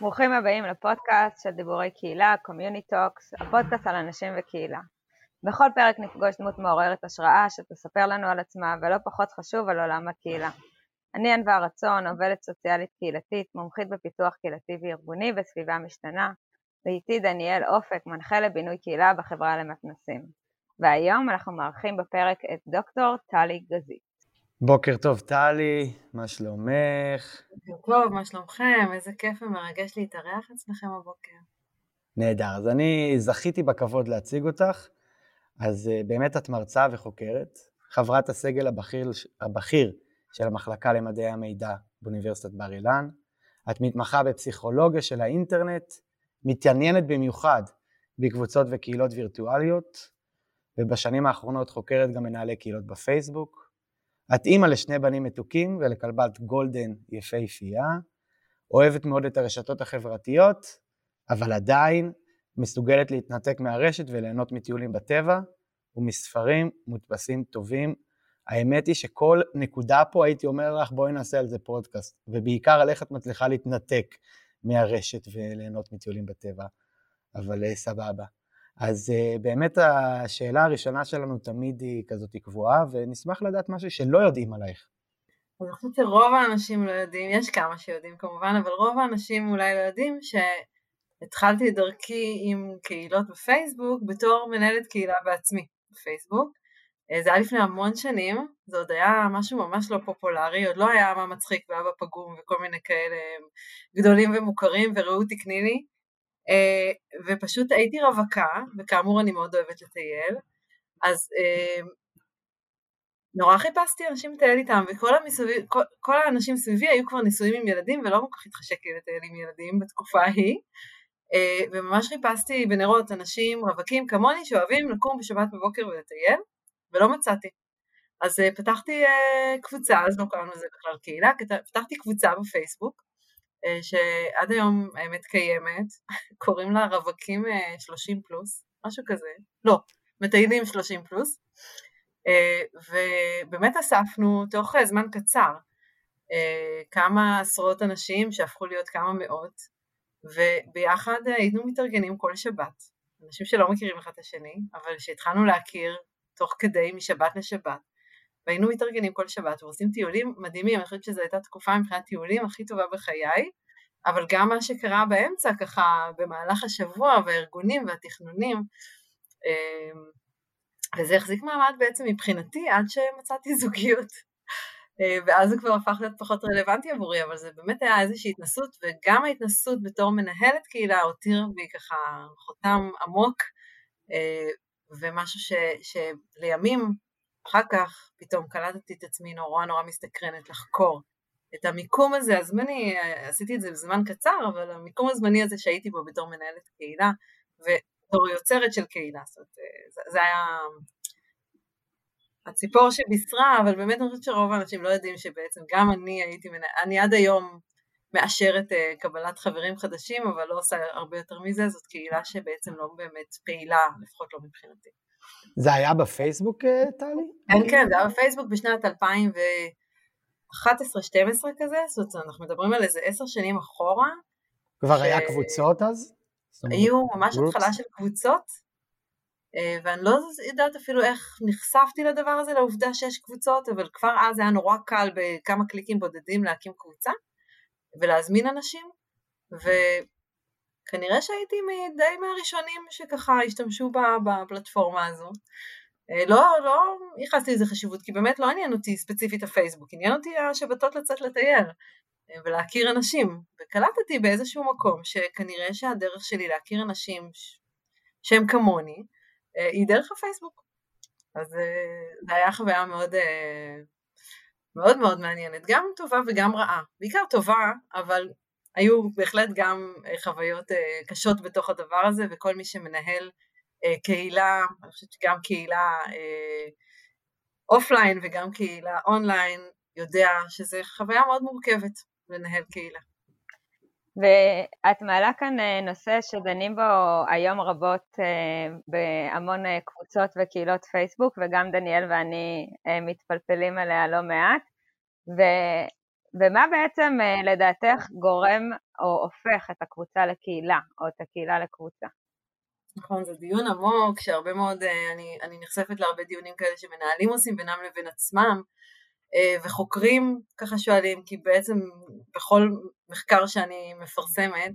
ברוכים הבאים לפודקאסט של דיבורי קהילה, Community Talks, הפודקאסט על אנשים וקהילה. בכל פרק נפגוש דמות מעוררת השראה שתספר לנו על עצמה, ולא פחות חשוב על עולם הקהילה. אני ענווה רצון, עובדת סוציאלית קהילתית, מומחית בפיתוח קהילתי וארגוני וסביבה משתנה, ואיתי דניאל אופק, מנחה לבינוי קהילה בחברה למתנסים. והיום אנחנו מארחים בפרק את דוקטור טלי גזית. בוקר טוב טלי, מה שלומך? בוקר טוב, מה שלומכם? איזה כיף ומרגש להתארח אצלכם הבוקר. נהדר, אז אני זכיתי בכבוד להציג אותך, אז אה, באמת את מרצה וחוקרת, חברת הסגל הבכיר, הבכיר של המחלקה למדעי המידע באוניברסיטת בר אילן, את מתמחה בפסיכולוגיה של האינטרנט, מתעניינת במיוחד בקבוצות וקהילות וירטואליות, ובשנים האחרונות חוקרת גם מנהלי קהילות בפייסבוק, את אימא לשני בנים מתוקים ולכלבת גולדן יפהפייה, אוהבת מאוד את הרשתות החברתיות, אבל עדיין מסוגלת להתנתק מהרשת וליהנות מטיולים בטבע ומספרים מודפסים טובים. האמת היא שכל נקודה פה הייתי אומר לך בואי נעשה על זה פודקאסט, ובעיקר על איך את מצליחה להתנתק מהרשת וליהנות מטיולים בטבע, אבל אה, סבבה. אז uh, באמת השאלה הראשונה שלנו תמיד היא כזאת קבועה, ונשמח לדעת משהו שלא יודעים עלייך. אני חושבת שרוב האנשים לא יודעים, יש כמה שיודעים כמובן, אבל רוב האנשים אולי לא יודעים שהתחלתי את דרכי עם קהילות בפייסבוק בתור מנהלת קהילה בעצמי בפייסבוק. אה, זה היה לפני המון שנים, זה עוד היה משהו ממש לא פופולרי, עוד לא היה מה מצחיק ואבא פגום וכל מיני כאלה גדולים ומוכרים, וראו תקני לי. אה, ופשוט הייתי רווקה, וכאמור אני מאוד אוהבת לטייל, אז אה, נורא חיפשתי אנשים לטייל איתם, וכל המסביב, כל, כל האנשים סביבי היו כבר נישואים עם ילדים, ולא כל כך התחשק לי לטייל עם ילדים בתקופה ההיא, אה, וממש חיפשתי בנרות אנשים רווקים כמוני שאוהבים לקום בשבת בבוקר ולטייל, ולא מצאתי. אז פתחתי קבוצה, אז לא קראנו לזה בכלל קהילה, פתחתי קבוצה בפייסבוק, אה, שעד היום האמת קיימת, קוראים לה רווקים 30 אה, פלוס, משהו כזה, לא, מטיילים 30 פלוס, אה, ובאמת אספנו תוך זמן קצר כמה עשרות אנשים שהפכו להיות כמה מאות, וביחד היינו מתארגנים כל שבת, אנשים שלא מכירים אחד את השני, אבל שהתחלנו להכיר תוך כדי משבת לשבת, והיינו מתארגנים כל שבת ועושים טיולים מדהימים, אני חושבת שזו הייתה תקופה מבחינת טיולים הכי טובה בחיי, אבל גם מה שקרה באמצע ככה במהלך השבוע והארגונים והתכנונים, אמ, וזה החזיק מעמד בעצם מבחינתי עד שמצאתי זוגיות. אה, ואז זה כבר הפך להיות פחות רלוונטי עבורי, אבל זה באמת היה איזושהי התנסות, וגם ההתנסות בתור מנהלת קהילה הותיר בי ככה חותם עמוק, אה, ומשהו ש, שלימים אחר כך פתאום קלטתי את עצמי נורא נורא מסתקרנת לחקור את המיקום הזה. הזמני, עשיתי את זה בזמן קצר, אבל המיקום הזמני הזה שהייתי בו בתור מנהלת קהילה ובתור יוצרת של קהילה, זאת אומרת, זה, זה היה הציפור שבישרה, אבל באמת אני חושבת שרוב האנשים לא יודעים שבעצם גם אני הייתי, מנהלת, אני עד היום מאשרת uh, קבלת חברים חדשים, אבל לא עושה הרבה יותר מזה, זאת קהילה שבעצם לא באמת פעילה, לפחות לא מבחינתי. זה היה בפייסבוק, אה, טלי? כן, כן, זה היה בפייסבוק בשנת 2011-2012 כזה, זאת אומרת, אנחנו מדברים על איזה עשר שנים אחורה. כבר ש... היה קבוצות אז? היו ממש גרופס. התחלה של קבוצות, אה, ואני לא יודעת אפילו איך נחשפתי לדבר הזה, לעובדה שיש קבוצות, אבל כבר אז היה נורא קל בכמה קליקים בודדים להקים קבוצה ולהזמין אנשים, ו... כנראה שהייתי די מהראשונים שככה השתמשו בפלטפורמה הזו. אה, לא, לא ייחסתי לזה חשיבות, כי באמת לא עניין אותי ספציפית הפייסבוק, עניין אותי השבתות לצאת לטייל אה, ולהכיר אנשים, וקלטתי באיזשהו מקום שכנראה שהדרך שלי להכיר אנשים שהם כמוני, אה, היא דרך הפייסבוק. אז זו הייתה חוויה מאוד, מאוד מאוד מעניינת, גם טובה וגם רעה, בעיקר טובה, אבל היו בהחלט גם אה, חוויות אה, קשות בתוך הדבר הזה, וכל מי שמנהל אה, קהילה, אני חושבת שגם קהילה offline וגם קהילה אונליין, יודע שזו חוויה מאוד מורכבת לנהל קהילה. ואת מעלה כאן אה, נושא שדנים בו היום רבות אה, בהמון אה, קבוצות וקהילות פייסבוק, וגם דניאל ואני מתפלפלים עליה לא מעט. ו, ומה בעצם לדעתך גורם או הופך את הקבוצה לקהילה, או את הקהילה לקבוצה? נכון, זה דיון עמוק, שהרבה מאוד, אני, אני נחשפת להרבה דיונים כאלה שמנהלים עושים בינם לבין עצמם, וחוקרים ככה שואלים, כי בעצם בכל מחקר שאני מפרסמת,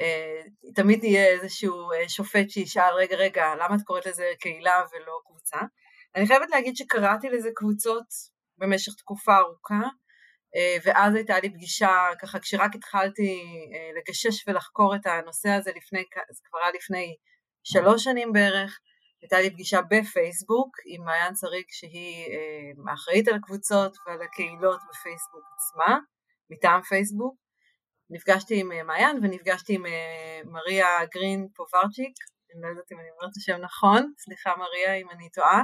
אה, תמיד יהיה איזשהו אה, שופט שישאל, רגע, רגע, למה את קוראת לזה קהילה ולא קבוצה? אני חייבת להגיד שקראתי לזה קבוצות במשך תקופה ארוכה, ואז הייתה לי פגישה, ככה כשרק התחלתי לגשש ולחקור את הנושא הזה לפני, זה כבר היה לפני שלוש שנים בערך, הייתה לי פגישה בפייסבוק עם מעיין שריג שהיא אה, האחראית על הקבוצות ועל הקהילות בפייסבוק עצמה, מטעם פייסבוק. נפגשתי עם אה, מעיין ונפגשתי עם אה, מריה גרין פוברצ'יק, אני לא יודעת אם אני אומרת את השם נכון, סליחה מריה אם אני טועה,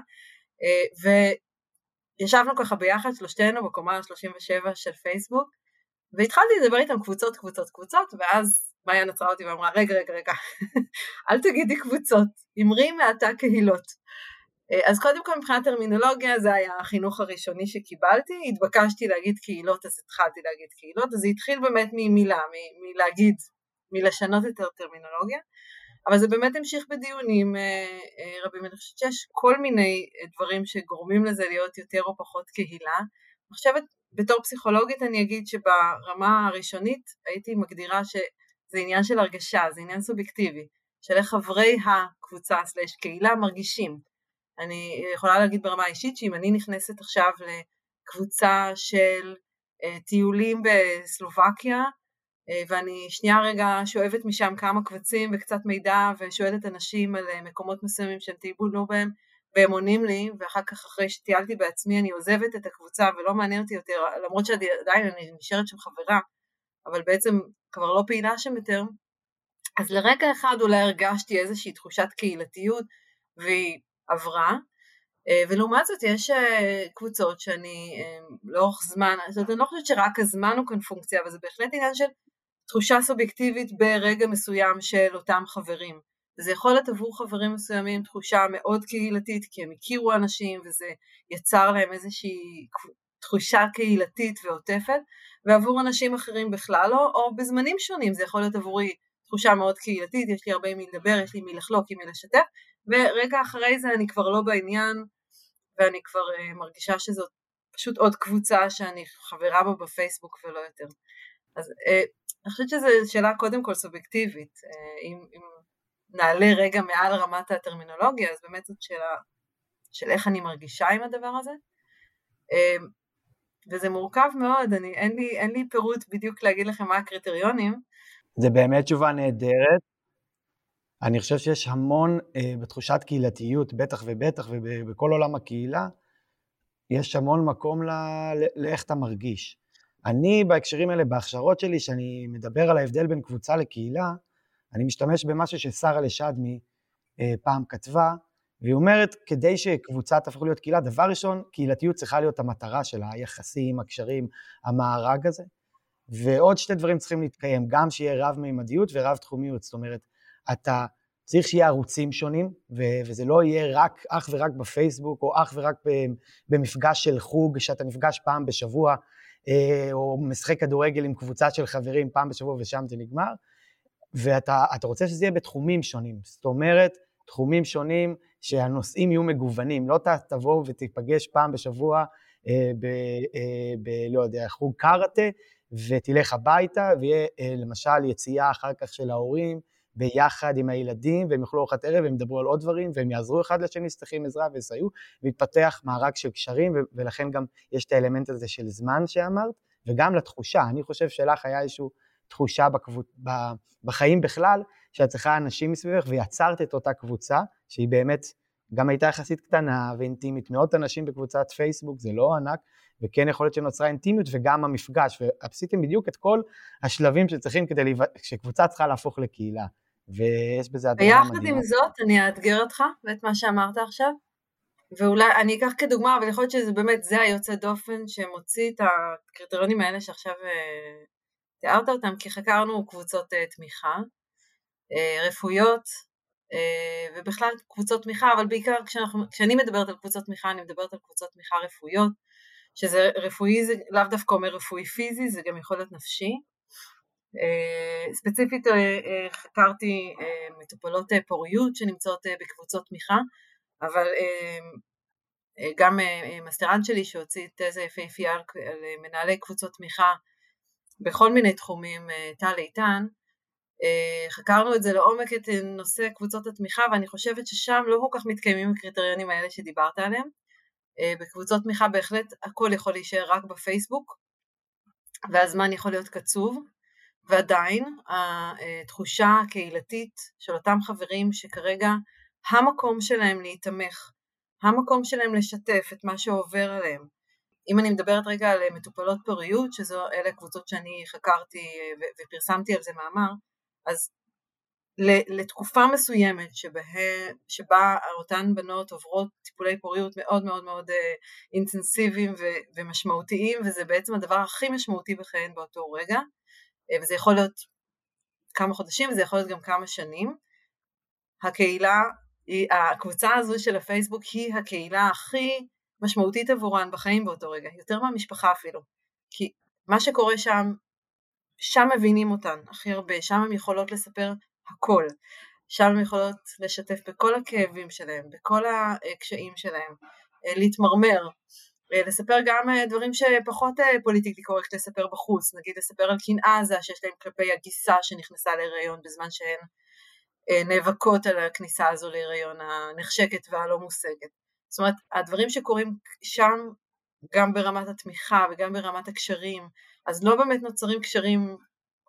וישבנו ככה ביחד שלושתנו בקומה ה-37 של פייסבוק, והתחלתי לדבר איתם קבוצות, קבוצות, קבוצות, ואז מאיה נצרה אותי ואמרה, רגע, רגע, רגע, אל תגידי קבוצות, אמרי מעתה קהילות. אה, אז קודם כל מבחינת טרמינולוגיה זה היה החינוך הראשוני שקיבלתי, התבקשתי להגיד קהילות אז התחלתי להגיד קהילות, אז זה התחיל באמת ממילה, מלהגיד, מלשנות את הטרמינולוגיה, אבל זה באמת המשיך בדיונים אה, אה, רבים, אני חושבת שיש כל מיני דברים שגורמים לזה להיות יותר או פחות קהילה. אני חושבת, בתור פסיכולוגית אני אגיד שברמה הראשונית הייתי מגדירה ש... זה עניין של הרגשה, זה עניין סובייקטיבי, של איך חברי הקבוצה סלש קהילה מרגישים. אני יכולה להגיד ברמה האישית שאם אני נכנסת עכשיו לקבוצה של uh, טיולים בסלובקיה, uh, ואני שנייה רגע שואבת משם כמה קבצים וקצת מידע ושואלת אנשים על uh, מקומות מסוימים שהם טיילו בהם, והם עונים לי, ואחר כך אחרי שטיילתי בעצמי אני עוזבת את הקבוצה ולא מעניין אותי יותר, למרות שעדיין אני נשארת שם חברה, אבל בעצם כבר לא פעילה שם יותר, אז לרגע אחד אולי הרגשתי איזושהי תחושת קהילתיות והיא עברה, אה, ולעומת זאת יש אה, קבוצות שאני אה, לאורך זמן, זאת אומרת אני לא חושבת שרק הזמן הוא כאן פונקציה, אבל זה בהחלט עניין של תחושה סובייקטיבית ברגע מסוים של אותם חברים. וזה יכול להיות עבור חברים מסוימים תחושה מאוד קהילתית, כי הם הכירו אנשים וזה יצר להם איזושהי תחושה קהילתית ועוטפת, ועבור אנשים אחרים בכלל לא, או בזמנים שונים, זה יכול להיות עבורי תחושה מאוד קהילתית, יש לי הרבה מי לדבר, יש לי מי לחלוק, עם מי לשתף, ורגע אחרי זה אני כבר לא בעניין, ואני כבר uh, מרגישה שזאת פשוט עוד קבוצה שאני חברה בה בפייסבוק ולא יותר. אז uh, אני חושבת שזו שאלה קודם כל סובייקטיבית, uh, אם, אם נעלה רגע מעל רמת הטרמינולוגיה, אז באמת זאת שאלה של איך אני מרגישה עם הדבר הזה. Uh, וזה מורכב מאוד, אני, אין, לי, אין לי פירוט בדיוק להגיד לכם מה הקריטריונים. זה באמת תשובה נהדרת. אני חושב שיש המון אה, בתחושת קהילתיות, בטח ובטח, ובכל עולם הקהילה, יש המון מקום ל, לאיך אתה מרגיש. אני בהקשרים האלה, בהכשרות שלי, שאני מדבר על ההבדל בין קבוצה לקהילה, אני משתמש במשהו ששרה לשדמי אה, פעם כתבה, והיא אומרת, כדי שקבוצה תהפוך להיות קהילה, דבר ראשון, קהילתיות צריכה להיות המטרה שלה, היחסים, הקשרים, המארג הזה. ועוד שתי דברים צריכים להתקיים, גם שיהיה רב-מימדיות ורב-תחומיות, זאת אומרת, אתה צריך שיהיה ערוצים שונים, ו- וזה לא יהיה רק, אך ורק בפייסבוק, או אך ורק במפגש של חוג, שאתה נפגש פעם בשבוע, אה, או משחק כדורגל עם קבוצה של חברים פעם בשבוע ושם זה נגמר, ואתה רוצה שזה יהיה בתחומים שונים, זאת אומרת, תחומים שונים, שהנושאים יהיו מגוונים, לא תבואו ותיפגש פעם בשבוע אה, ב, אה, ב... לא יודע, חוג קארטה, ותלך הביתה, ויהיה למשל יציאה אחר כך של ההורים ביחד עם הילדים, והם יאכלו ארוחת ערב, והם ידברו על עוד דברים, והם יעזרו אחד לשני, צריכים עזרה ויסייעו, ויתפתח מארג של קשרים, ולכן גם יש את האלמנט הזה של זמן שאמרת, וגם לתחושה, אני חושב שלך היה איזושהי תחושה בקבוצ... בחיים בכלל, שאת צריכה אנשים מסביבך, ויצרת את אותה קבוצה, שהיא באמת גם הייתה יחסית קטנה ואינטימית, מאות אנשים בקבוצת פייסבוק, זה לא ענק, וכן יכול להיות שנוצרה אינטימיות וגם המפגש, ועשיתם בדיוק את כל השלבים שצריכים כדי, להיו... שקבוצה צריכה להפוך לקהילה, ויש בזה הדבר מדהים. ויחד עם זאת, אני אאתגר אותך ואת מה שאמרת עכשיו, ואולי אני אקח כדוגמה, אבל יכול להיות שזה באמת, זה היוצא דופן שמוציא את הקריטריונים האלה שעכשיו אה, תיארת אותם כי חקרנו קבוצות תמיכה, רפואיות ובכלל קבוצות תמיכה, אבל בעיקר כשאנחנו, כשאני מדברת על קבוצות תמיכה אני מדברת על קבוצות תמיכה רפואיות, שזה רפואי זה לאו דווקא אומר רפואי פיזי, זה גם יכול להיות נפשי. ספציפית חקרתי מטופלות פוריות שנמצאות בקבוצות תמיכה, אבל גם מסטרנט שלי שהוציא תזה יפהפייה על מנהלי קבוצות תמיכה בכל מיני תחומים, טל איתן, חקרנו את זה לעומק את נושא קבוצות התמיכה ואני חושבת ששם לא כל כך מתקיימים הקריטריונים האלה שדיברת עליהם. בקבוצות תמיכה בהחלט הכל יכול להישאר רק בפייסבוק והזמן יכול להיות קצוב ועדיין התחושה הקהילתית של אותם חברים שכרגע המקום שלהם להיתמך, המקום שלהם לשתף את מה שעובר עליהם. אם אני מדברת רגע על מטופלות פוריות, שזו אלה קבוצות שאני חקרתי ופרסמתי על זה מאמר, אז לתקופה מסוימת שבה, שבה אותן בנות עוברות טיפולי פוריות מאוד מאוד מאוד אינטנסיביים ומשמעותיים וזה בעצם הדבר הכי משמעותי בחייהן באותו רגע וזה יכול להיות כמה חודשים וזה יכול להיות גם כמה שנים. הקהילה, הקבוצה הזו של הפייסבוק היא הקהילה הכי משמעותית עבורן בחיים באותו רגע, יותר מהמשפחה אפילו, כי מה שקורה שם, שם מבינים אותן הכי הרבה, שם הן יכולות לספר הכל, שם הן יכולות לשתף בכל הכאבים שלהם, בכל הקשיים שלהם, להתמרמר, לספר גם דברים שפחות politically correct לספר בחוץ, נגיד לספר על קנאה עזה שיש להם כלפי הגיסה שנכנסה להיריון בזמן שהן נאבקות על הכניסה הזו להיריון הנחשקת והלא מושגת. זאת אומרת, הדברים שקורים שם, גם ברמת התמיכה וגם ברמת הקשרים, אז לא באמת נוצרים קשרים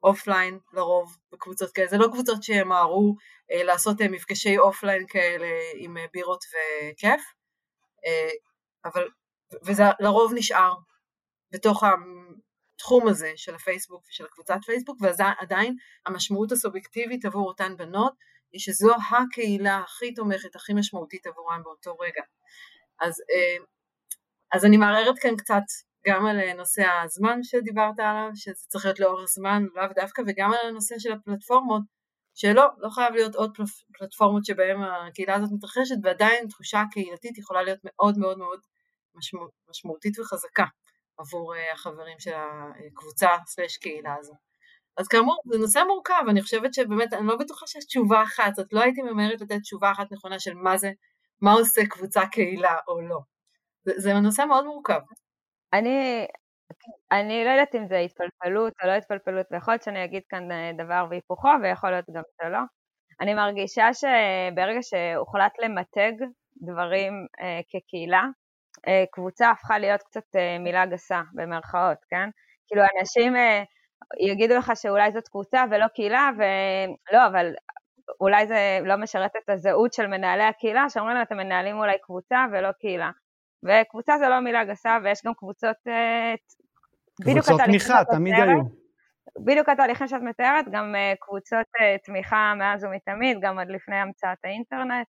offline לרוב בקבוצות כאלה, זה לא קבוצות שימהרו אה, לעשות אה, מפגשי אופליין כאלה עם אה, בירות וכיף, אה, אבל, וזה לרוב נשאר בתוך התחום הזה של הפייסבוק ושל הקבוצת פייסבוק, ועדיין המשמעות הסובייקטיבית עבור אותן בנות היא שזו הקהילה הכי תומכת, הכי משמעותית עבורם באותו רגע. אז, אה, אז אני מערערת כאן קצת גם על נושא הזמן שדיברת עליו, שזה צריך להיות לאורך זמן, לאו דווקא, וגם על הנושא של הפלטפורמות, שלא, לא חייב להיות עוד פלטפורמות שבהן הקהילה הזאת מתרחשת, ועדיין תחושה קהילתית יכולה להיות מאוד מאוד מאוד משמעות, משמעותית וחזקה עבור אה, החברים של הקבוצה סלש קהילה הזו. אז כאמור, זה נושא מורכב, אני חושבת שבאמת, אני לא בטוחה שיש תשובה אחת, זאת לא הייתי ממהרת לתת תשובה אחת נכונה של מה זה, מה עושה קבוצה קהילה או לא. זה, זה נושא מאוד מורכב. אני, אני לא יודעת אם זה התפלפלות או לא התפלפלות, ויכול להיות שאני אגיד כאן אה, דבר והיפוכו, ויכול להיות גם שלא. אני מרגישה שברגע שהוחלט למתג דברים אה, כקהילה, קבוצה הפכה להיות קצת אה, מילה גסה, במרכאות, כן? כאילו אנשים אה, יגידו לך שאולי זאת קבוצה ולא קהילה, ולא, אבל אולי זה לא משרת את הזהות של מנהלי הקהילה, שאומרים להם אתם מנהלים אולי קבוצה ולא קהילה. וקבוצה זה לא מילה גסה, ויש גם קבוצות... אה, קבוצות תמיכה, תמיד היו. בדיוק התהליכים שאת מתארת, גם קבוצות תמיכה מאז ומתמיד, גם עוד לפני המצאת האינטרנט,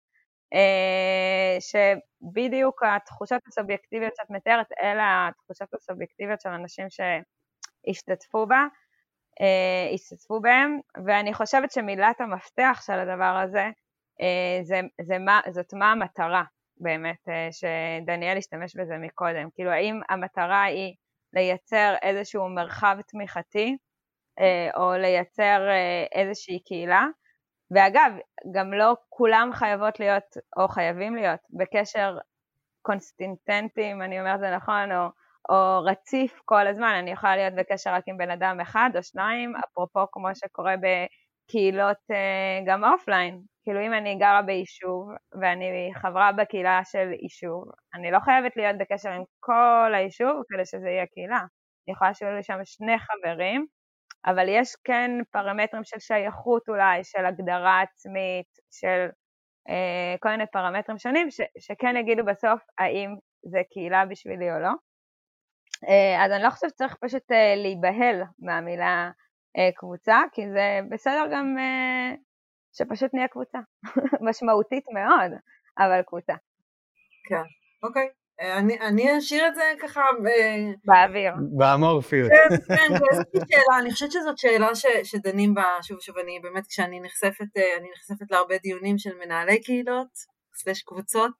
שבדיוק התחושות הסובייקטיביות שאת מתארת, אלה התחושות הסובייקטיביות של אנשים שהשתתפו בה, uh, השתתפו בהם, ואני חושבת שמילת המפתח של הדבר הזה, uh, זה, זה מה, זאת מה המטרה. באמת, אה, שדניאל השתמש בזה מקודם. כאילו, האם המטרה היא לייצר איזשהו מרחב תמיכתי, אה, או לייצר אה, איזושהי קהילה? ואגב, גם לא כולם חייבות להיות, או חייבים להיות, בקשר קונסיסטנטי, אם אני אומרת זה נכון, או, או רציף כל הזמן, אני יכולה להיות בקשר רק עם בן אדם אחד או שניים, אפרופו כמו שקורה בקהילות גם offline, כאילו אם אני גרה ביישוב ואני חברה בקהילה של יישוב, אני לא חייבת להיות בקשר עם כל היישוב כדי שזה יהיה קהילה. אני יכולה שיהיו לי שם שני חברים, אבל יש כן פרמטרים של שייכות אולי, של הגדרה עצמית, של אה, כל מיני פרמטרים שונים, ש, שכן יגידו בסוף האם זה קהילה בשבילי או לא. אה, אז אני לא חושבת שצריך פשוט אה, להיבהל מהמילה אה, קבוצה, כי זה בסדר גם אה, שפשוט נהיה קבוצה, משמעותית מאוד, אבל קבוצה. כן, אוקיי. אני, אני אשאיר את זה ככה ב... באוויר. באמורפיות. כן, כן, באיזושהי שאלה, אני חושבת שזאת שאלה ש, שדנים בה, שוב שוב, אני באמת כשאני נחשפת, אני נחשפת להרבה דיונים של מנהלי קהילות, סלש קבוצות,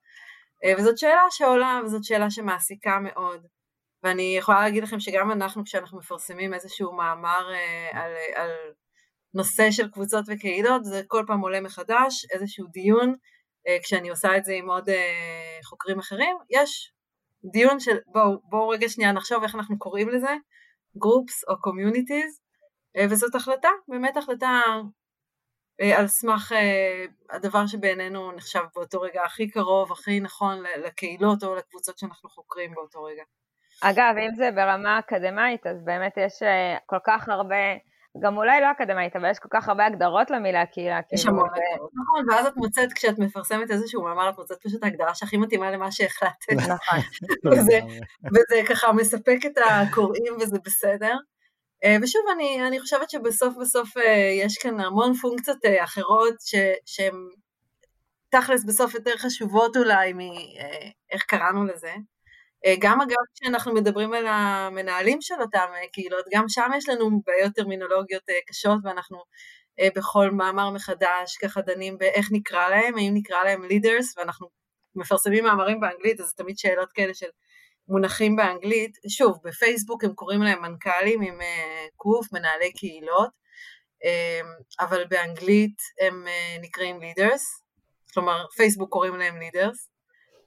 וזאת שאלה שעולה וזאת שאלה שמעסיקה מאוד. ואני יכולה להגיד לכם שגם אנחנו כשאנחנו מפרסמים איזשהו מאמר על, על נושא של קבוצות וקהילות, זה כל פעם עולה מחדש, איזשהו דיון, כשאני עושה את זה עם עוד חוקרים אחרים, יש דיון של בואו בוא רגע שנייה נחשוב איך אנחנו קוראים לזה, groups או communities, וזאת החלטה, באמת החלטה על סמך הדבר שבעינינו נחשב באותו רגע הכי קרוב, הכי נכון לקהילות או לקבוצות שאנחנו חוקרים באותו רגע. אגב, אם זה ברמה אקדמית, אז באמת יש כל כך הרבה גם אולי לא אקדמית, אבל יש כל כך הרבה הגדרות למילה קהילה. יש המון הגדרות, נכון, ואז את מוצאת, כשאת מפרסמת איזשהו מאמר, את מוצאת פשוט ההגדרה שהכי מתאימה למה שהחלטת. נכון. וזה ככה מספק את הקוראים וזה בסדר. ושוב, אני, אני חושבת שבסוף בסוף יש כאן המון פונקציות אחרות שהן תכלס בסוף יותר חשובות אולי מאיך קראנו לזה. גם אגב כשאנחנו מדברים על המנהלים של אותם קהילות, גם שם יש לנו בעיות טרמינולוגיות קשות ואנחנו בכל מאמר מחדש ככה דנים באיך נקרא להם, האם נקרא להם leaders ואנחנו מפרסמים מאמרים באנגלית אז זה תמיד שאלות כאלה של מונחים באנגלית, שוב בפייסבוק הם קוראים להם מנכ"קים עם קוף, מנהלי קהילות, אבל באנגלית הם נקראים leaders, כלומר פייסבוק קוראים להם leaders,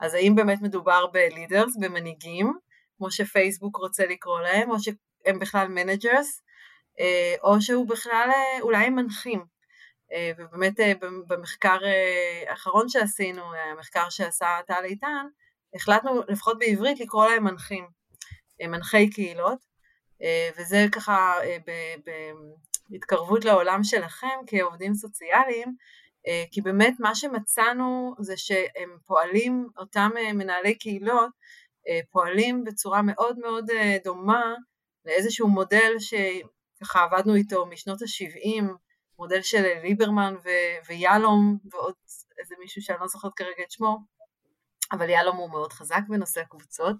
אז האם באמת מדובר ב leaders, במנהיגים, כמו שפייסבוק רוצה לקרוא להם, או שהם בכלל managers, או שהוא בכלל אולי הם מנחים. ובאמת במחקר האחרון שעשינו, המחקר שעשה טל איתן, החלטנו לפחות בעברית לקרוא להם מנחים, מנחי קהילות, וזה ככה בהתקרבות לעולם שלכם כעובדים סוציאליים, כי באמת מה שמצאנו זה שהם פועלים, אותם מנהלי קהילות, פועלים בצורה מאוד מאוד דומה לאיזשהו מודל שככה עבדנו איתו משנות ה-70, מודל של ליברמן ו- ויאלום ועוד איזה מישהו שאני לא זוכרת כרגע את שמו, אבל יאלום הוא מאוד חזק בנושא הקבוצות,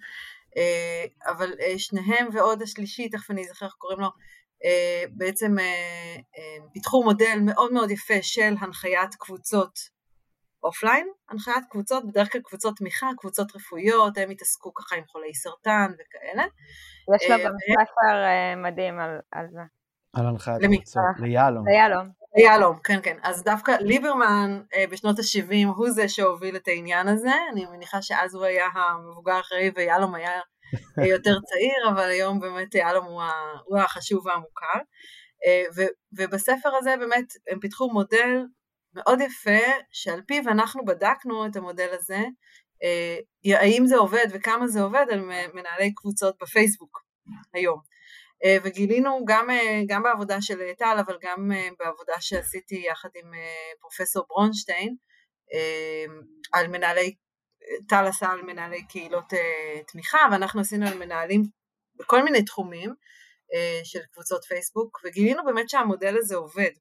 אבל שניהם ועוד השלישי, תכף אני אזכר איך קוראים לו, בעצם פיתחו מודל מאוד מאוד יפה של הנחיית קבוצות offline, הנחיית קבוצות, בדרך כלל קבוצות תמיכה, קבוצות רפואיות, הם התעסקו ככה עם חולי סרטן וכאלה. יש לו גם ספר מדהים על, על זה. על הנחיית קבוצות, ליהלום. ליהלום. ליהלום, כן כן. אז דווקא ליברמן בשנות ה-70 הוא זה שהוביל את העניין הזה, אני מניחה שאז הוא היה המבוגר האחראי ויהלום היה יותר צעיר, אבל היום באמת יהלום הוא, הוא החשוב והמוכר. ובספר הזה באמת הם פיתחו מודל מאוד יפה, שעל פיו אנחנו בדקנו את המודל הזה, האם זה עובד וכמה זה עובד על מנהלי קבוצות בפייסבוק היום. וגילינו גם, גם בעבודה של טל, אבל גם בעבודה שעשיתי יחד עם פרופסור ברונשטיין, על מנהלי טל עשה על מנהלי קהילות uh, תמיכה, ואנחנו עשינו על מנהלים בכל מיני תחומים uh, של קבוצות פייסבוק, וגילינו באמת שהמודל הזה עובד.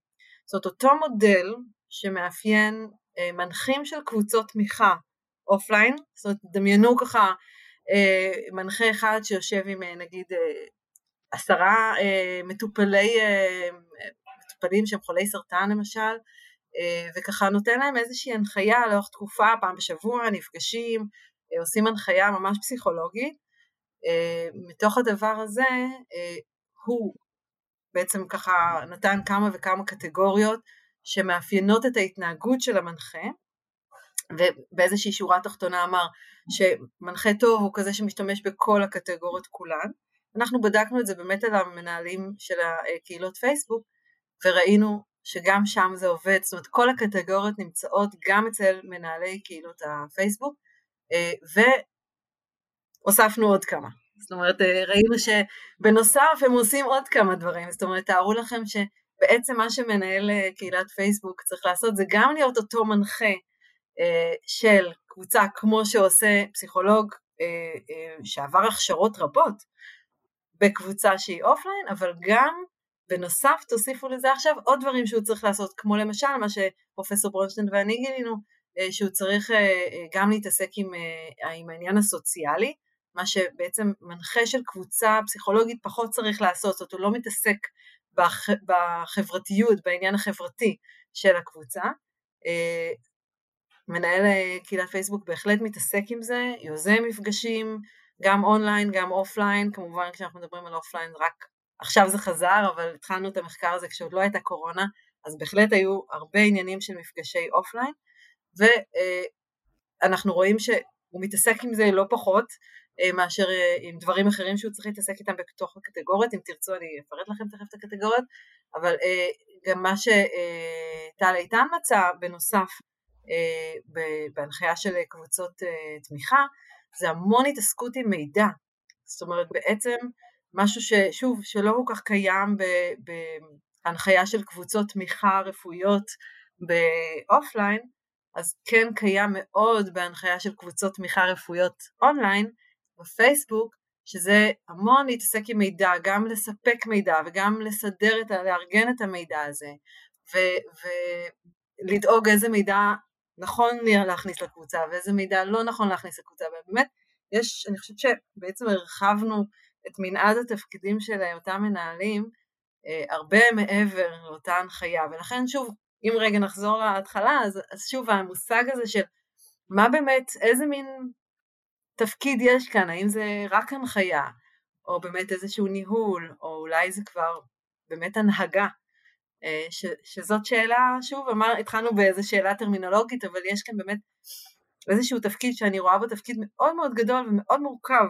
זאת אותו מודל שמאפיין uh, מנחים של קבוצות תמיכה אופליין, זאת אומרת דמיינו ככה uh, מנחה אחד שיושב עם uh, נגיד uh, עשרה uh, מטופלי, uh, מטופלים שהם חולי סרטן למשל, וככה נותן להם איזושהי הנחיה לאורך תקופה, פעם בשבוע נפגשים, עושים הנחיה ממש פסיכולוגית. מתוך הדבר הזה הוא בעצם ככה נתן כמה וכמה קטגוריות שמאפיינות את ההתנהגות של המנחה, ובאיזושהי שורה תחתונה אמר שמנחה טוב הוא כזה שמשתמש בכל הקטגוריות כולן. אנחנו בדקנו את זה באמת על המנהלים של הקהילות פייסבוק, וראינו שגם שם זה עובד, זאת אומרת כל הקטגוריות נמצאות גם אצל מנהלי קהילות הפייסבוק, והוספנו עוד כמה. זאת אומרת, ראינו שבנוסף הם עושים עוד כמה דברים, זאת אומרת, תארו לכם שבעצם מה שמנהל קהילת פייסבוק צריך לעשות זה גם להיות אותו מנחה של קבוצה כמו שעושה פסיכולוג שעבר הכשרות רבות בקבוצה שהיא אופליין, אבל גם בנוסף תוסיפו לזה עכשיו עוד דברים שהוא צריך לעשות, כמו למשל מה שפרופסור ברונשטיין ואני גילינו, שהוא צריך גם להתעסק עם, עם העניין הסוציאלי, מה שבעצם מנחה של קבוצה פסיכולוגית פחות צריך לעשות, זאת אומרת הוא לא מתעסק בח, בחברתיות, בעניין החברתי של הקבוצה. מנהל קהילת פייסבוק בהחלט מתעסק עם זה, יוזם מפגשים, גם אונליין, גם offline, כמובן כשאנחנו מדברים על offline רק עכשיו זה חזר, אבל התחלנו את המחקר הזה כשעוד לא הייתה קורונה, אז בהחלט היו הרבה עניינים של מפגשי אופליין, ואנחנו רואים שהוא מתעסק עם זה לא פחות אה, מאשר אה, עם דברים אחרים שהוא צריך להתעסק איתם בתוך הקטגוריות, אם תרצו אני אפרט לכם תכף את הקטגוריות, אבל אה, גם מה שטל איתן מצא בנוסף בהנחיה של קבוצות תמיכה, זה המון התעסקות עם מידע, זאת אומרת בעצם משהו ששוב, שלא כל כך קיים בהנחיה של קבוצות תמיכה רפואיות באופליין, אז כן קיים מאוד בהנחיה של קבוצות תמיכה רפואיות אונליין, בפייסבוק, שזה המון להתעסק עם מידע, גם לספק מידע וגם לסדר את, לארגן את המידע הזה, ולדאוג איזה מידע נכון להכניס לקבוצה ואיזה מידע לא נכון להכניס לקבוצה, ובאמת יש, אני חושבת שבעצם הרחבנו את מנעד התפקידים של אותם מנהלים אה, הרבה מעבר לאותה הנחיה, ולכן שוב, אם רגע נחזור להתחלה, אז, אז שוב המושג הזה של מה באמת, איזה מין תפקיד יש כאן, האם זה רק הנחיה, או באמת איזשהו ניהול, או אולי זה כבר באמת הנהגה, אה, ש, שזאת שאלה, שוב, אמר, התחלנו באיזו שאלה טרמינולוגית, אבל יש כאן באמת איזשהו תפקיד שאני רואה בו תפקיד מאוד מאוד גדול ומאוד מורכב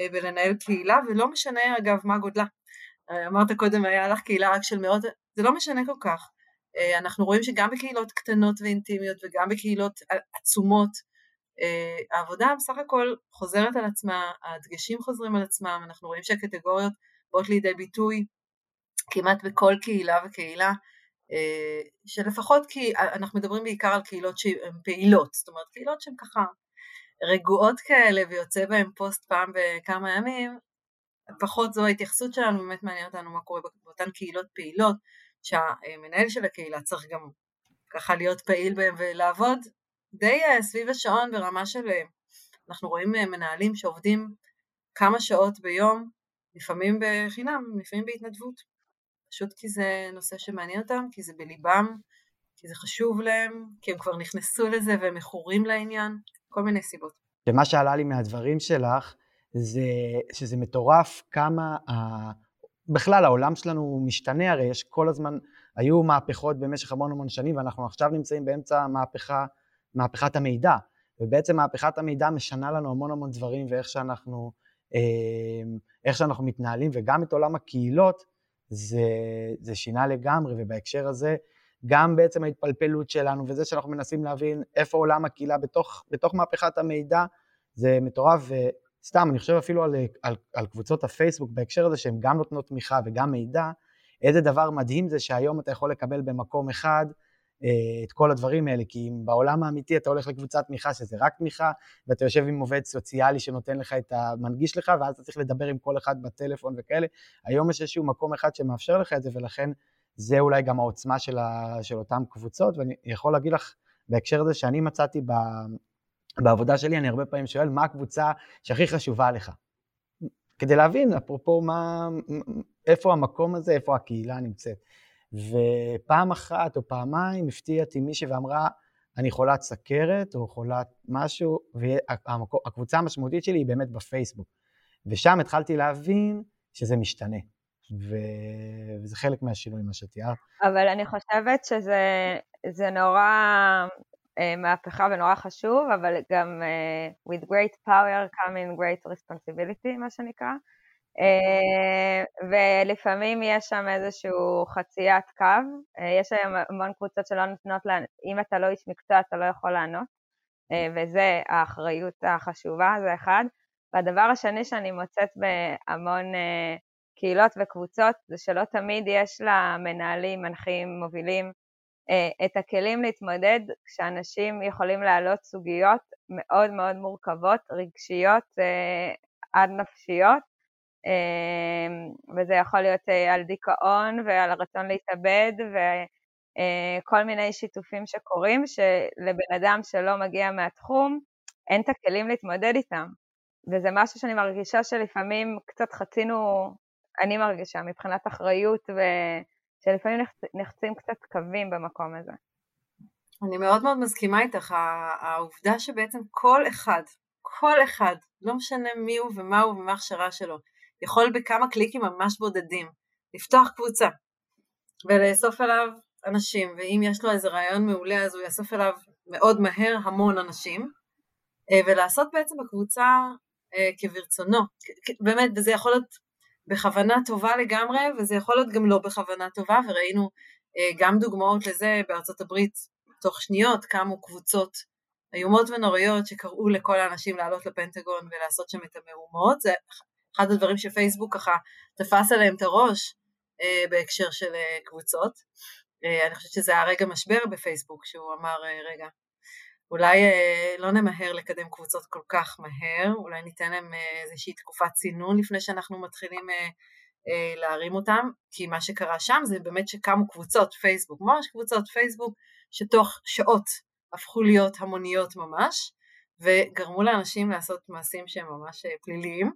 אה, בלנהל קהילה, ולא משנה אגב מה גודלה. אה, אמרת קודם היה לך קהילה רק של מאות, זה לא משנה כל כך. אנחנו רואים שגם בקהילות קטנות ואינטימיות וגם בקהילות עצומות, העבודה בסך הכל חוזרת על עצמה, הדגשים חוזרים על עצמם, אנחנו רואים שהקטגוריות באות לידי ביטוי כמעט בכל קהילה וקהילה, אה, שלפחות כי אנחנו מדברים בעיקר על קהילות שהן פעילות, זאת אומרת קהילות שהן ככה רגועות כאלה ויוצא בהן פוסט פעם בכמה ימים, פחות זו ההתייחסות שלנו, באמת מעניין אותנו מה קורה באותן קהילות פעילות, שהמנהל של הקהילה צריך גם ככה להיות פעיל בהן ולעבוד די אה, סביב השעון ברמה של, אה, אנחנו רואים מנהלים שעובדים כמה שעות ביום, לפעמים בחינם, לפעמים בהתנדבות. פשוט כי זה נושא שמעניין אותם, כי זה בליבם, כי זה חשוב להם, כי הם כבר נכנסו לזה והם מכורים לעניין, כל מיני סיבות. ומה שעלה לי מהדברים שלך, זה שזה מטורף כמה, ה... בכלל העולם שלנו משתנה, הרי יש כל הזמן, היו מהפכות במשך המון המון שנים, ואנחנו עכשיו נמצאים באמצע מהפכה, מהפכת המידע, ובעצם מהפכת המידע משנה לנו המון המון דברים ואיך שאנחנו, אה, איך שאנחנו מתנהלים, וגם את עולם הקהילות, זה, זה שינה לגמרי, ובהקשר הזה, גם בעצם ההתפלפלות שלנו וזה שאנחנו מנסים להבין איפה עולם הקהילה בתוך, בתוך מהפכת המידע, זה מטורף, וסתם, אני חושב אפילו על, על, על קבוצות הפייסבוק בהקשר הזה, שהן גם נותנות תמיכה וגם מידע, איזה דבר מדהים זה שהיום אתה יכול לקבל במקום אחד אה, את כל הדברים האלה, כי אם בעולם האמיתי אתה הולך לקבוצת תמיכה שזה רק תמיכה, ואתה יושב עם עובד סוציאלי שנותן לך את המנגיש לך, ואז אתה צריך לדבר עם כל אחד בטלפון וכאלה, היום יש איזשהו מקום אחד שמאפשר לך את זה, ולכן זה אולי גם העוצמה של, ה, של אותן קבוצות, ואני יכול להגיד לך בהקשר הזה שאני מצאתי ב, בעבודה שלי, אני הרבה פעמים שואל, מה הקבוצה שהכי חשובה לך? כדי להבין, אפרופו, מה, איפה המקום הזה, איפה הקהילה נמצאת. ופעם אחת או פעמיים הפתיעתי מישהי ואמרה, אני חולת סכרת או חולת משהו, והקבוצה המשמעותית שלי היא באמת בפייסבוק. ושם התחלתי להבין שזה משתנה. ו... וזה חלק מהשינוי, מה שתיארת. אבל אני חושבת שזה נורא uh, מהפכה ונורא חשוב, אבל גם uh, with great power coming great responsibility, מה שנקרא. אה, ולפעמים יש שם איזשהו חציית קו, אה, יש היום המון קבוצות שלא נותנות, לה, אם אתה לא איש מקצוע אתה לא יכול לענות, אה, וזה האחריות החשובה, זה אחד. והדבר השני שאני מוצאת בהמון קהילות וקבוצות, זה שלא תמיד יש למנהלים, מנחים, מובילים, את הכלים להתמודד כשאנשים יכולים להעלות סוגיות מאוד מאוד מורכבות, רגשיות עד נפשיות, אמ, וזה יכול להיות אה, על דיכאון ועל הרצון להתאבד כל מיני שיתופים שקורים, שלבן אדם שלא מגיע מהתחום, אין את הכלים להתמודד איתם. וזה משהו שאני מרגישה שלפעמים קצת חצינו, אני מרגישה, מבחינת אחריות, ושלפעמים נחצים קצת קווים במקום הזה. אני מאוד מאוד מסכימה איתך, העובדה שבעצם כל אחד, כל אחד, לא משנה מי הוא ומה הוא ומה ההכשרה שלו, יכול בכמה קליקים ממש בודדים לפתוח קבוצה ולאסוף אליו אנשים, ואם יש לו איזה רעיון מעולה אז הוא יאסוף אליו מאוד מהר המון אנשים, אה, ולעשות בעצם בקבוצה אה, כברצונו, באמת, וזה יכול להיות בכוונה טובה לגמרי, וזה יכול להיות גם לא בכוונה טובה, וראינו אה, גם דוגמאות לזה בארצות הברית, תוך שניות קמו קבוצות איומות ונוראיות שקראו לכל האנשים לעלות לפנטגון ולעשות שם את המהומות, זה אחד הדברים שפייסבוק ככה תפס עליהם את הראש אה, בהקשר של אה, קבוצות. אני חושבת שזה היה רגע משבר בפייסבוק, שהוא אמר, רגע, אולי אה, לא נמהר לקדם קבוצות כל כך מהר, אולי ניתן להם אה, איזושהי תקופת צינון לפני שאנחנו מתחילים אה, אה, להרים אותם, כי מה שקרה שם זה באמת שקמו קבוצות פייסבוק, ממש קבוצות פייסבוק, שתוך שעות הפכו להיות המוניות ממש, וגרמו לאנשים לעשות מעשים שהם ממש אה, פליליים,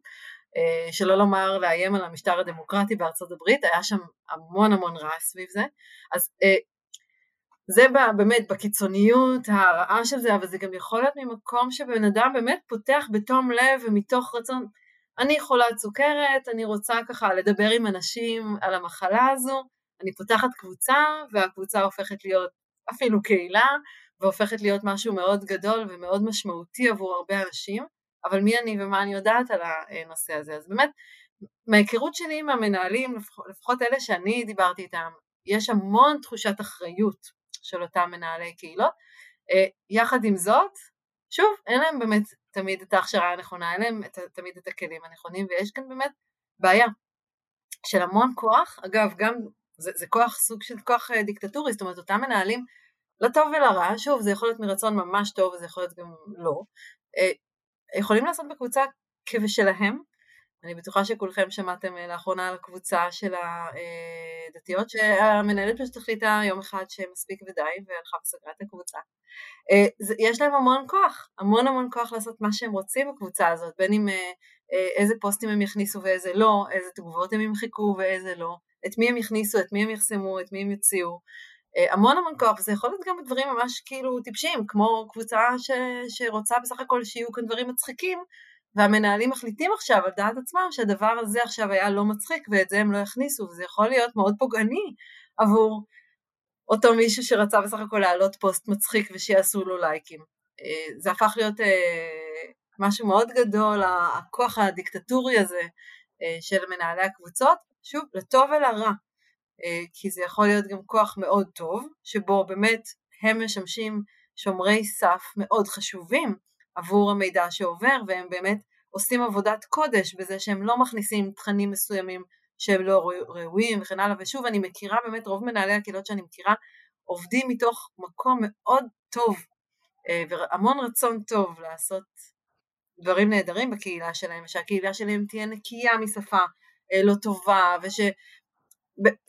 אה, שלא לומר לאיים על המשטר הדמוקרטי בארצות הברית, היה שם המון המון רעש סביב זה, אז זה באמת בקיצוניות הרעה של זה, אבל זה גם יכול להיות ממקום שבן אדם באמת פותח בתום לב ומתוך רצון, אני חולת סוכרת, אני רוצה ככה לדבר עם אנשים על המחלה הזו, אני פותחת קבוצה והקבוצה הופכת להיות אפילו קהילה והופכת להיות משהו מאוד גדול ומאוד משמעותי עבור הרבה אנשים, אבל מי אני ומה אני יודעת על הנושא הזה. אז באמת, מההיכרות שלי עם המנהלים, לפחות אלה שאני דיברתי איתם, יש המון תחושת אחריות של אותם מנהלי קהילות. אה, יחד עם זאת, שוב, אין להם באמת תמיד את ההכשרה הנכונה, אין להם את, תמיד את הכלים הנכונים, ויש כאן באמת בעיה של המון כוח, אגב, גם זה, זה כוח, סוג של כוח אה, דיקטטורי, זאת אומרת, אותם מנהלים, לטוב ולרע, שוב, זה יכול להיות מרצון ממש טוב, וזה יכול להיות גם לא, אה, יכולים לעשות בקבוצה כבשלהם, אני בטוחה שכולכם שמעתם אה, לאחרונה על הקבוצה של הדתיות, שהמנהלת פשוט החליטה יום אחד שמספיק ודי, והלכה וסגרה את הקבוצה. יש להם המון כוח, המון המון כוח לעשות מה שהם רוצים בקבוצה הזאת, בין אם איזה פוסטים הם יכניסו ואיזה לא, איזה תגובות הם ימחקו ואיזה לא, את מי הם יכניסו, את מי הם יחסמו, את מי הם יוציאו. אה, המון המון כוח, וזה יכול להיות גם דברים ממש כאילו טיפשיים, כמו קבוצה ש, שרוצה בסך הכל שיהיו כאן דברים מצחיקים, והמנהלים מחליטים עכשיו על דעת עצמם שהדבר הזה עכשיו היה לא מצחיק ואת זה הם לא יכניסו, וזה יכול להיות מאוד פוגעני עבור אותו מישהו שרצה בסך הכל להעלות פוסט מצחיק ושיעשו לו לייקים. אה, זה הפך להיות אה, משהו מאוד גדול, הכוח הדיקטטורי הזה של מנהלי הקבוצות, שוב, לטוב ולרע, אה, כי זה יכול להיות גם כוח מאוד טוב, שבו באמת הם משמשים שומרי סף מאוד חשובים עבור המידע שעובר, והם באמת עושים עבודת קודש בזה שהם לא מכניסים תכנים מסוימים שהם לא ראויים וכן הלאה, ושוב אני מכירה באמת רוב מנהלי הקהילות שאני מכירה עובדים מתוך מקום מאוד טוב אה, והמון רצון טוב לעשות דברים נהדרים בקהילה שלהם, ושהקהילה שלהם תהיה נקייה משפה אה, לא טובה, וש...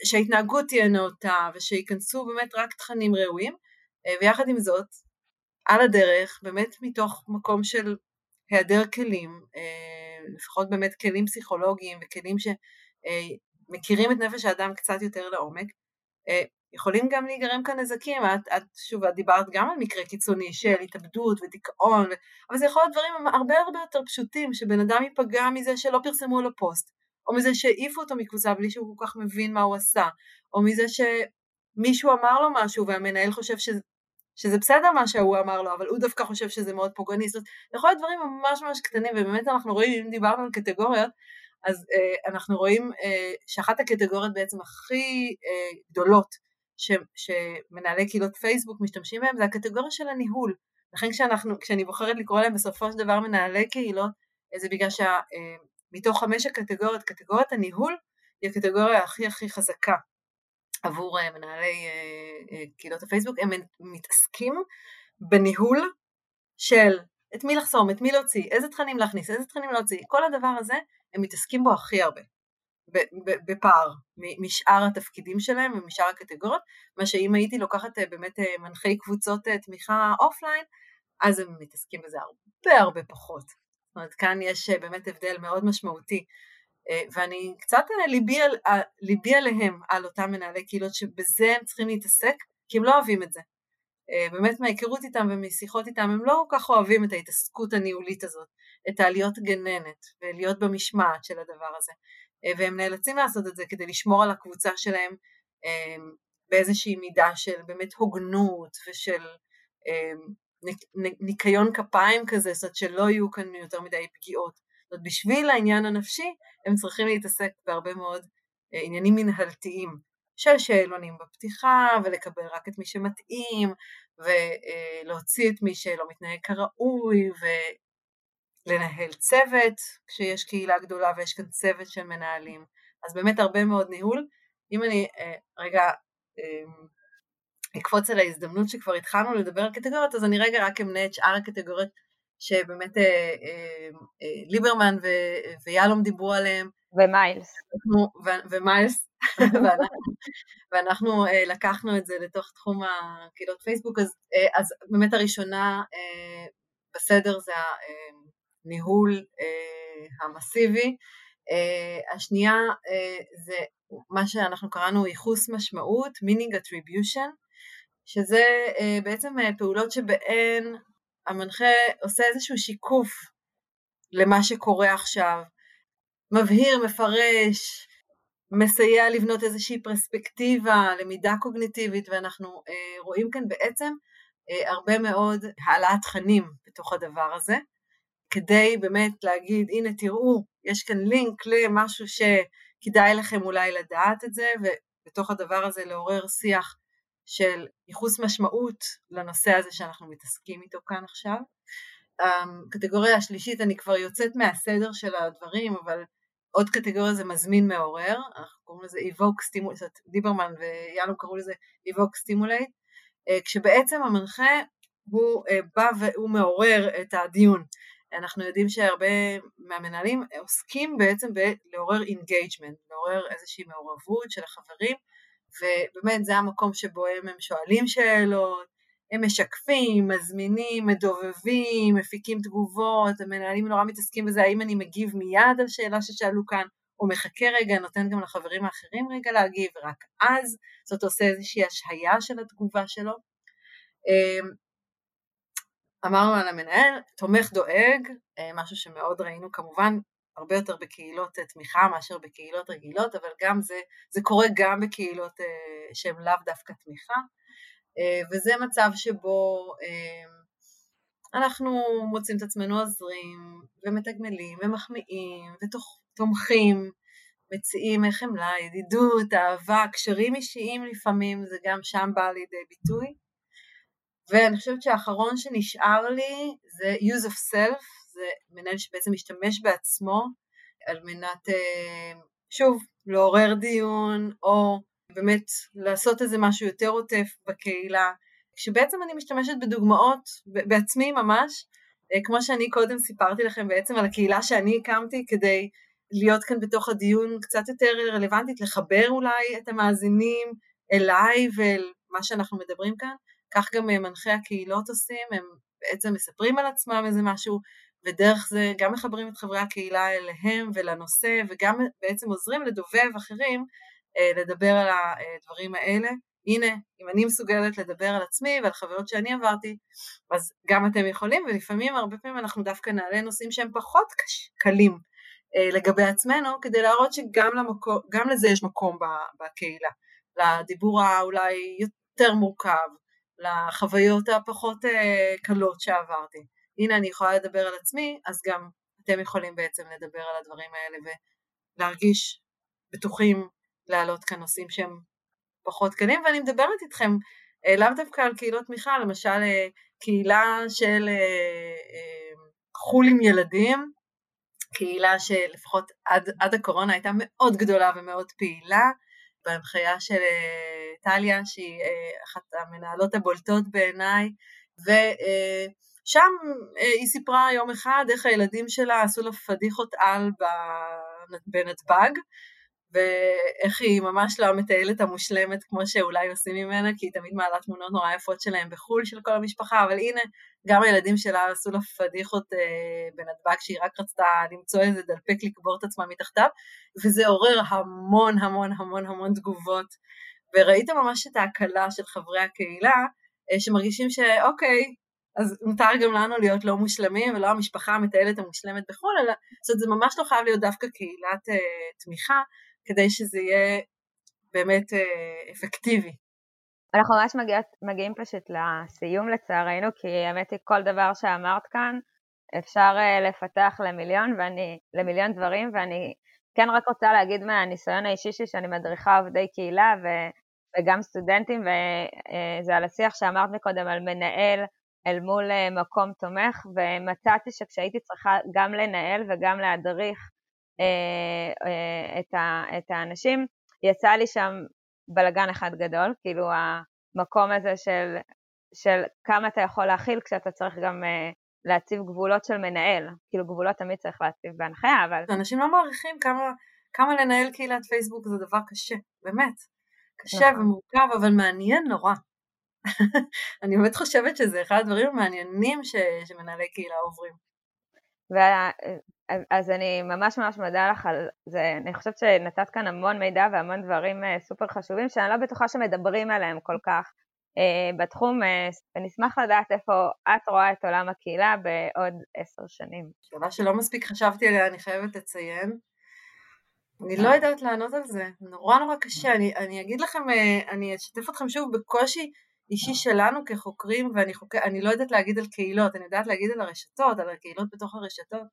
שההתנהגות תהיה נאותה ושייכנסו באמת רק תכנים ראויים. אה, ויחד עם זאת על הדרך באמת מתוך מקום של היעדר כלים אה, לפחות באמת כלים פסיכולוגיים וכלים שמכירים את נפש האדם קצת יותר לעומק יכולים גם להיגרם כאן נזקים, את, את שוב את דיברת גם על מקרה קיצוני של התאבדות ודיכאון, אבל זה יכול להיות דברים הרבה הרבה יותר פשוטים, שבן אדם ייפגע מזה שלא פרסמו לו פוסט, או מזה שהעיפו אותו מקבוצה בלי שהוא כל כך מבין מה הוא עשה, או מזה שמישהו אמר לו משהו והמנהל חושב ש... שזה בסדר מה שהוא אמר לו, אבל הוא דווקא חושב שזה מאוד פוגעני, זאת אומרת, יכול להיות דברים ממש ממש קטנים, ובאמת אנחנו רואים, אם דיברנו על קטגוריות, אז אה, אנחנו רואים אה, שאחת הקטגוריות בעצם הכי אה, גדולות ש, שמנהלי קהילות פייסבוק משתמשים בהם זה הקטגוריה של הניהול. לכן כשאנחנו, כשאני בוחרת לקרוא להם בסופו של דבר מנהלי קהילות, זה בגלל שה... אה, חמש הקטגוריות, קטגוריית הניהול היא הקטגוריה הכי הכי חזקה עבור אה, מנהלי אה, אה, קהילות הפייסבוק, הם מתעסקים בניהול של את מי לחסום, את מי להוציא, איזה תכנים להכניס, איזה תכנים להוציא, כל הדבר הזה הם מתעסקים בו הכי הרבה. בפער משאר התפקידים שלהם ומשאר הקטגוריות, מה שאם הייתי לוקחת באמת מנחי קבוצות תמיכה אופליין, אז הם מתעסקים בזה הרבה הרבה פחות. זאת אומרת, כאן יש באמת הבדל מאוד משמעותי. ואני קצת ליבי, על, ליבי עליהם, על אותם מנהלי קהילות שבזה הם צריכים להתעסק, כי הם לא אוהבים את זה. אה, באמת מההיכרות איתם ומשיחות איתם, הם לא כל כך אוהבים את ההתעסקות הניהולית הזאת, את העליות גננת ולהיות במשמעת של הדבר הזה. אה, והם נאלצים לעשות את זה כדי לשמור על הקבוצה שלהם אה, באיזושהי מידה של באמת הוגנות ושל ניקיון כפיים כזה, זאת אומרת שלא יהיו כאן יותר מדי פגיעות. זאת אומרת, בשביל העניין הנפשי הם צריכים להתעסק בהרבה מאוד עניינים מנהלתיים. של שאלונים בפתיחה, ולקבל רק את מי שמתאים, ולהוציא את מי שלא מתנהג כראוי, ולנהל צוות כשיש קהילה גדולה ויש כאן צוות של מנהלים. אז באמת הרבה מאוד ניהול. אם אני אה, רגע אמ, אקפוץ על ההזדמנות שכבר התחלנו לדבר על קטגוריות, אז אני רגע רק אמנה את שאר הקטגוריות שבאמת אה, אה, ליברמן ויהלום דיברו עליהם. ומיילס. ומיילס ואנחנו, ואנחנו uh, לקחנו את זה לתוך תחום הקהילות פייסבוק, אז, uh, אז באמת הראשונה uh, בסדר זה הניהול uh, המסיבי, uh, השנייה uh, זה מה שאנחנו קראנו ייחוס משמעות, meaning attribution, שזה uh, בעצם uh, פעולות שבהן המנחה עושה איזשהו שיקוף למה שקורה עכשיו, מבהיר, מפרש, מסייע לבנות איזושהי פרספקטיבה, למידה קוגניטיבית, ואנחנו אה, רואים כאן בעצם אה, הרבה מאוד העלאת תכנים בתוך הדבר הזה, כדי באמת להגיד, הנה תראו, יש כאן לינק למשהו שכדאי לכם אולי לדעת את זה, ובתוך הדבר הזה לעורר שיח של ייחוס משמעות לנושא הזה שאנחנו מתעסקים איתו כאן עכשיו. הקטגוריה אמ, השלישית, אני כבר יוצאת מהסדר של הדברים, אבל עוד קטגוריה זה מזמין מעורר, אנחנו קוראים לזה evoke stimulate, ליברמן ויאלום קראו לזה evoke stimulate, אה, כשבעצם המנחה הוא אה, בא והוא מעורר את הדיון. אנחנו יודעים שהרבה מהמנהלים עוסקים בעצם בלעורר engagement, לעורר איזושהי מעורבות של החברים, ובאמת זה המקום שבו הם, הם שואלים שאלות, הם משקפים, מזמינים, מדובבים, מפיקים תגובות, המנהלים נורא מתעסקים בזה, האם אני מגיב מיד על שאלה ששאלו כאן, או מחכה רגע, נותן גם לחברים האחרים רגע להגיב, ורק אז זאת עושה איזושהי השהיה של התגובה שלו. אמ, אמרנו על המנהל, תומך דואג, אה, משהו שמאוד ראינו כמובן, הרבה יותר בקהילות תמיכה מאשר בקהילות רגילות, אבל גם זה, זה קורה גם בקהילות אה, שהן לאו דווקא תמיכה. אה, וזה מצב שבו אה, אנחנו מוצאים את עצמנו עוזרים ומתגמלים ומחמיאים ותומכים, מציעים חמלה, ידידות, אהבה, קשרים אישיים לפעמים, זה גם שם בא לידי ביטוי. ואני חושבת שהאחרון שנשאר לי זה use of self, זה מנהל שבעצם משתמש בעצמו על מנת, אה, שוב, לעורר דיון או באמת לעשות איזה משהו יותר עוטף בקהילה, כשבעצם אני משתמשת בדוגמאות בעצמי ממש, אה, כמו שאני קודם סיפרתי לכם בעצם על הקהילה שאני הקמתי כדי להיות כאן בתוך הדיון קצת יותר רלוונטית, לחבר אולי את המאזינים אליי ואל מה שאנחנו מדברים כאן, כך גם אה, מנחי הקהילות עושים, הם בעצם מספרים על עצמם איזה משהו, ודרך זה גם מחברים את חברי הקהילה אליהם ולנושא, וגם בעצם עוזרים לדובב אחרים אה, לדבר על הדברים האלה. הנה, אם אני מסוגלת לדבר על עצמי ועל חוויות שאני עברתי, אז גם אתם יכולים, ולפעמים, הרבה פעמים אנחנו דווקא נעלה נושאים שהם פחות קש, קלים אה, לגבי עצמנו, כדי להראות שגם למקום, לזה יש מקום בקהילה, לדיבור האולי יותר מורכב, לחוויות הפחות אה, קלות שעברתי. הנה, אני יכולה לדבר על עצמי, אז גם אתם יכולים בעצם לדבר על הדברים האלה ולהרגיש בטוחים להעלות כאן נושאים שהם פחות קלים, ואני מדברת איתכם אה, לאו דווקא על קהילות תמיכה, למשל אה, קהילה של אה, חו"ל עם ילדים, קהילה שלפחות עד, עד הקורונה הייתה מאוד גדולה ומאוד פעילה, בהנחיה של טליה, שהיא אחת המנהלות הבולטות בעיניי, ושם היא סיפרה יום אחד איך הילדים שלה עשו לה פדיחות על בנתב"ג, ואיך היא ממש לא המטיילת המושלמת כמו שאולי עושים ממנה, כי היא תמיד מעלה תמונות נורא יפות שלהם בחו"ל של כל המשפחה, אבל הנה, גם הילדים שלה עשו לה פדיחות אה, בנתב"ג, שהיא רק רצתה למצוא איזה דלפק לקבור את עצמה מתחתיו, וזה עורר המון המון המון המון תגובות. וראית ממש את ההקלה של חברי הקהילה, אה, שמרגישים שאוקיי, אז מותר גם לנו להיות לא מושלמים ולא המשפחה המטיילת המושלמת בחו"ל, אלא זאת אומרת זה ממש לא חייב להיות דווקא קהילת אה, תמיכה, כדי שזה יהיה באמת אה, אפקטיבי. אנחנו ממש מגיע, מגיעים פשוט לסיום לצערנו, כי האמת היא כל דבר שאמרת כאן אפשר אה, לפתח למיליון, ואני, למיליון דברים, ואני כן רק רוצה להגיד מהניסיון האישי שלי שאני מדריכה עובדי קהילה ו, וגם סטודנטים, וזה אה, על השיח שאמרת מקודם על מנהל אל מול אה, מקום תומך, ומצאתי שכשהייתי צריכה גם לנהל וגם להדריך אה, אה, את, ה, את האנשים, יצא לי שם בלגן אחד גדול, כאילו המקום הזה של, של כמה אתה יכול להכיל כשאתה צריך גם אה, להציב גבולות של מנהל, כאילו גבולות תמיד צריך להציב בהנחיה, אבל... אנשים לא מעריכים כמה, כמה לנהל קהילת פייסבוק זה דבר קשה, באמת. קשה נכון. ומורכב, אבל מעניין נורא. אני באמת חושבת שזה אחד הדברים המעניינים ש, שמנהלי קהילה עוברים. אז אני ממש ממש מודה לך על זה, אני חושבת שנתת כאן המון מידע והמון דברים אה, סופר חשובים שאני לא בטוחה שמדברים עליהם כל כך uh, בתחום, uh, אשמח לדעת איפה את רואה את עולם הקהילה בעוד עשר שנים. שאלה שלא מספיק חשבתי עליה, אני חייבת לציין. אני לא יודעת לענות על זה, נורא נורא קשה, אני, אני אגיד לכם, אני אשתף אתכם שוב בקושי אישי שלנו כחוקרים, ואני חוקר, לא יודעת להגיד על קהילות, אני יודעת להגיד על הרשתות, על הקהילות בתוך הרשתות.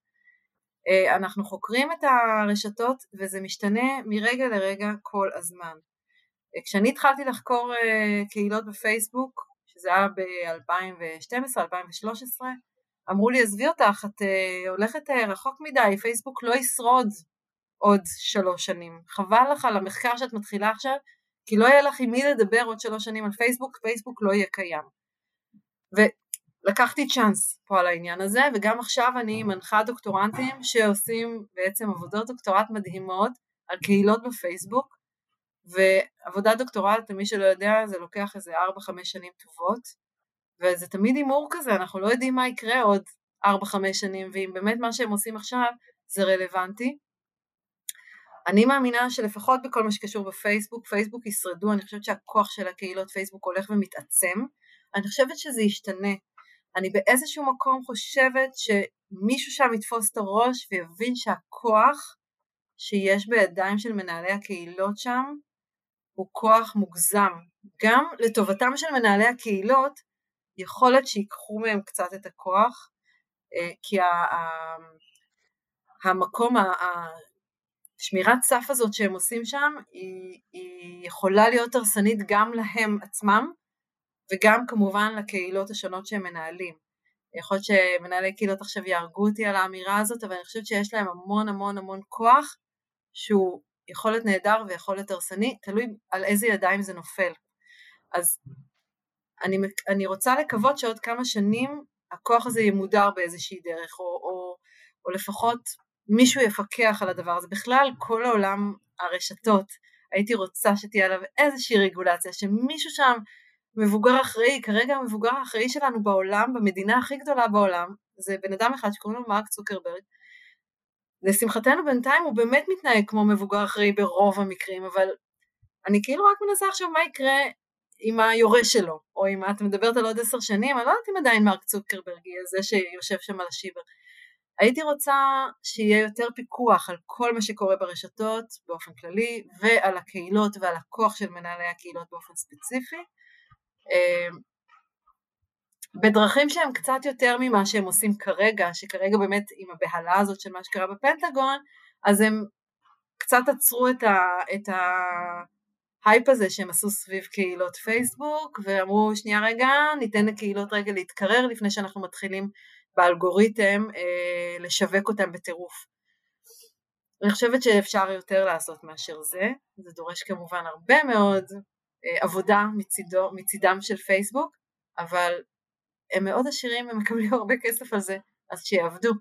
אה, אנחנו חוקרים את הרשתות וזה משתנה מרגע לרגע כל הזמן. אה, כשאני התחלתי לחקור אה, קהילות בפייסבוק, שזה היה ב-2012-2013, אמרו לי עזבי אותך, את הולכת רחוק מדי, פייסבוק לא ישרוד עוד שלוש שנים. חבל לך על המחקר שאת מתחילה עכשיו, כי לא יהיה לך עם מי לדבר עוד שלוש שנים על פייסבוק, פייסבוק לא יהיה קיים. לקחתי צ'אנס פה על העניין הזה, וגם עכשיו אני מנחה דוקטורנטים שעושים בעצם עבודות דוקטורט מדהימות על קהילות בפייסבוק, ועבודת דוקטורט, למי שלא יודע, זה לוקח איזה 4-5 שנים טובות, וזה תמיד הימור כזה, אנחנו לא יודעים מה יקרה עוד 4-5 שנים, ואם באמת מה שהם עושים עכשיו זה רלוונטי. אני מאמינה שלפחות בכל מה שקשור בפייסבוק, פייסבוק ישרדו, אני חושבת שהכוח של הקהילות פייסבוק הולך ומתעצם, אני חושבת שזה ישתנה. אני באיזשהו מקום חושבת שמישהו שם יתפוס את הראש ויבין שהכוח שיש בידיים של מנהלי הקהילות שם הוא כוח מוגזם. גם לטובתם של מנהלי הקהילות יכול להיות שיקחו מהם קצת את הכוח, אה, כי המקום, השמירת סף הזאת שהם עושים שם היא, היא יכולה להיות הרסנית גם להם עצמם וגם כמובן לקהילות השונות שהם מנהלים. יכול להיות שמנהלי קהילות עכשיו יהרגו אותי על האמירה הזאת, אבל אני חושבת שיש להם המון המון המון כוח שהוא יכול להיות נהדר ויכול להיות הרסני, תלוי על איזה ידיים זה נופל. אז אני, אני רוצה לקוות שעוד כמה שנים הכוח הזה ימודר באיזושהי דרך, או, או, או לפחות מישהו יפקח על הדבר הזה. בכלל, כל העולם הרשתות, הייתי רוצה שתהיה עליו איזושהי רגולציה, שמישהו שם מבוגר אחראי, כרגע המבוגר האחראי שלנו בעולם, במדינה הכי גדולה בעולם, זה בן אדם אחד שקוראים לו מרק צוקרברג. לשמחתנו בינתיים הוא באמת מתנהג כמו מבוגר אחראי ברוב המקרים, אבל אני כאילו רק מנסה עכשיו מה יקרה עם היורש שלו, או אם את מדברת על עוד עשר שנים, אני לא יודעת אם עדיין מרק צוקרברג יהיה זה שיושב שם על השיבר. הייתי רוצה שיהיה יותר פיקוח על כל מה שקורה ברשתות באופן כללי, ועל הקהילות ועל הכוח של מנהלי הקהילות באופן ספציפי. אמ, בדרכים שהם קצת יותר ממה שהם עושים כרגע, שכרגע באמת עם הבהלה הזאת של מה שקרה בפנטגון, אז הם קצת עצרו את, ה, את ההייפ הזה שהם עשו סביב קהילות פייסבוק, ואמרו שנייה רגע, ניתן לקהילות רגע להתקרר לפני שאנחנו מתחילים באלגוריתם אה, לשווק אותם בטירוף. אני חושבת שאפשר יותר לעשות מאשר זה, זה דורש כמובן הרבה מאוד אה, עבודה מצידו, מצידם של פייסבוק, אבל הם מאוד עשירים, הם מקבלים הרבה כסף על זה, אז שיעבדו.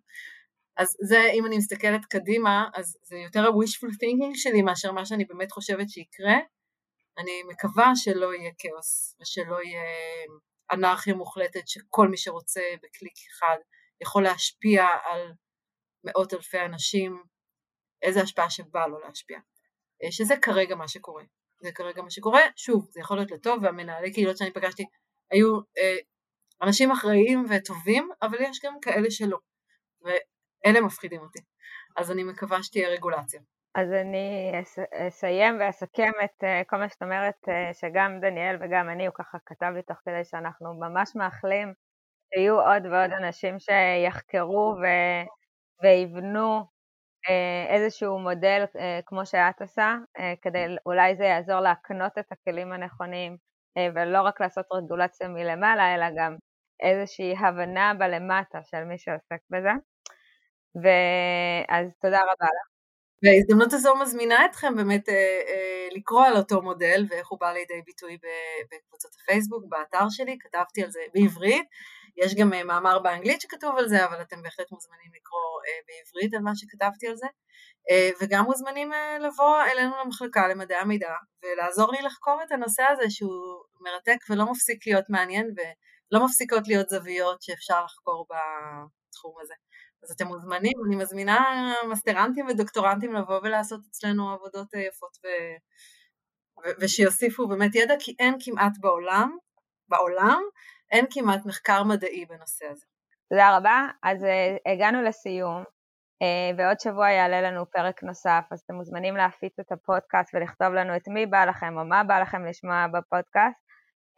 אז זה, אם אני מסתכלת קדימה, אז זה יותר ה-wishful thinking שלי מאשר מה שאני באמת חושבת שיקרה. אני מקווה שלא יהיה כאוס ושלא יהיה אנרכיה מוחלטת שכל מי שרוצה בקליק אחד יכול להשפיע על מאות אלפי אנשים, איזה השפעה שבא לו להשפיע. אה, שזה כרגע מה שקורה. זה כרגע מה שקורה. שוב, זה יכול להיות לטוב, והמנהלי קהילות שאני פגשתי היו אה, אנשים אחראיים וטובים, אבל יש גם כאלה שלא. ואלה מפחידים אותי. אז אני מקווה שתהיה רגולציה. אז אני אסיים ואסכם את אה, כל מה שאת אומרת, אה, שגם דניאל וגם אני, הוא ככה כתב לי תוך כדי שאנחנו ממש מאחלים שיהיו עוד ועוד אנשים שיחקרו ו... ויבנו אה, איזשהו מודל כמו שאת עושה, כדי אולי זה יעזור להקנות את הכלים הנכונים, ולא רק לעשות רגולציה מלמעלה, אלא גם איזושהי הבנה בלמטה של מי שעוסק בזה. ואז תודה רבה לך. וההזדמנות הזו מזמינה אתכם באמת אה, אה, לקרוא על אותו מודל ואיך הוא בא לידי ביטוי בקבוצות הפייסבוק, באתר שלי, כתבתי על זה בעברית, יש גם אה, מאמר באנגלית שכתוב על זה, אבל אתם בהחלט מוזמנים לקרוא אה, בעברית על מה שכתבתי על זה, אה, וגם מוזמנים אה, לבוא אלינו למחלקה למדעי המידע ולעזור לי לחקור את הנושא הזה שהוא מרתק ולא מפסיק להיות מעניין ולא מפסיקות להיות זוויות שאפשר לחקור בתחום הזה. אז אתם מוזמנים, אני מזמינה מסטרנטים ודוקטורנטים לבוא ולעשות אצלנו עבודות אה, יפות ו... ו... ושיוסיפו באמת ידע, כי אין כמעט בעולם, בעולם, אין כמעט מחקר מדעי בנושא הזה. תודה רבה, אז uh, הגענו לסיום, uh, ועוד שבוע יעלה לנו פרק נוסף, אז אתם מוזמנים להפיץ את הפודקאסט ולכתוב לנו את מי בא לכם או מה בא לכם לשמוע בפודקאסט.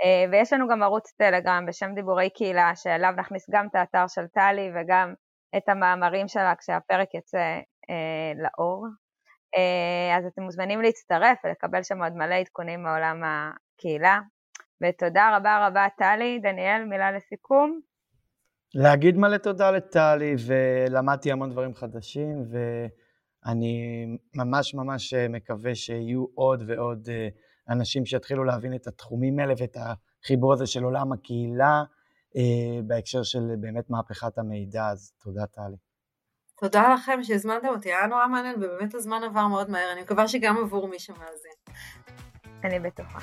Uh, ויש לנו גם ערוץ טלגרם בשם דיבורי קהילה, שאליו נכניס גם את האתר של טלי וגם את המאמרים שלה כשהפרק יצא אה, לאור. אה, אז אתם מוזמנים להצטרף ולקבל שם עוד מלא עדכונים מעולם הקהילה. ותודה רבה רבה טלי. דניאל, מילה לסיכום. להגיד מלא תודה לטלי, ולמדתי המון דברים חדשים, ואני ממש ממש מקווה שיהיו עוד ועוד אה, אנשים שיתחילו להבין את התחומים האלה ואת החיבור הזה של עולם הקהילה. אה, בהקשר של באמת מהפכת המידע, אז תודה טלי. תודה לכם שהזמנתם אותי, היה נורא מעניין ובאמת הזמן עבר מאוד מהר, אני מקווה שגם עבור מי שמאזין. אני בטוחה.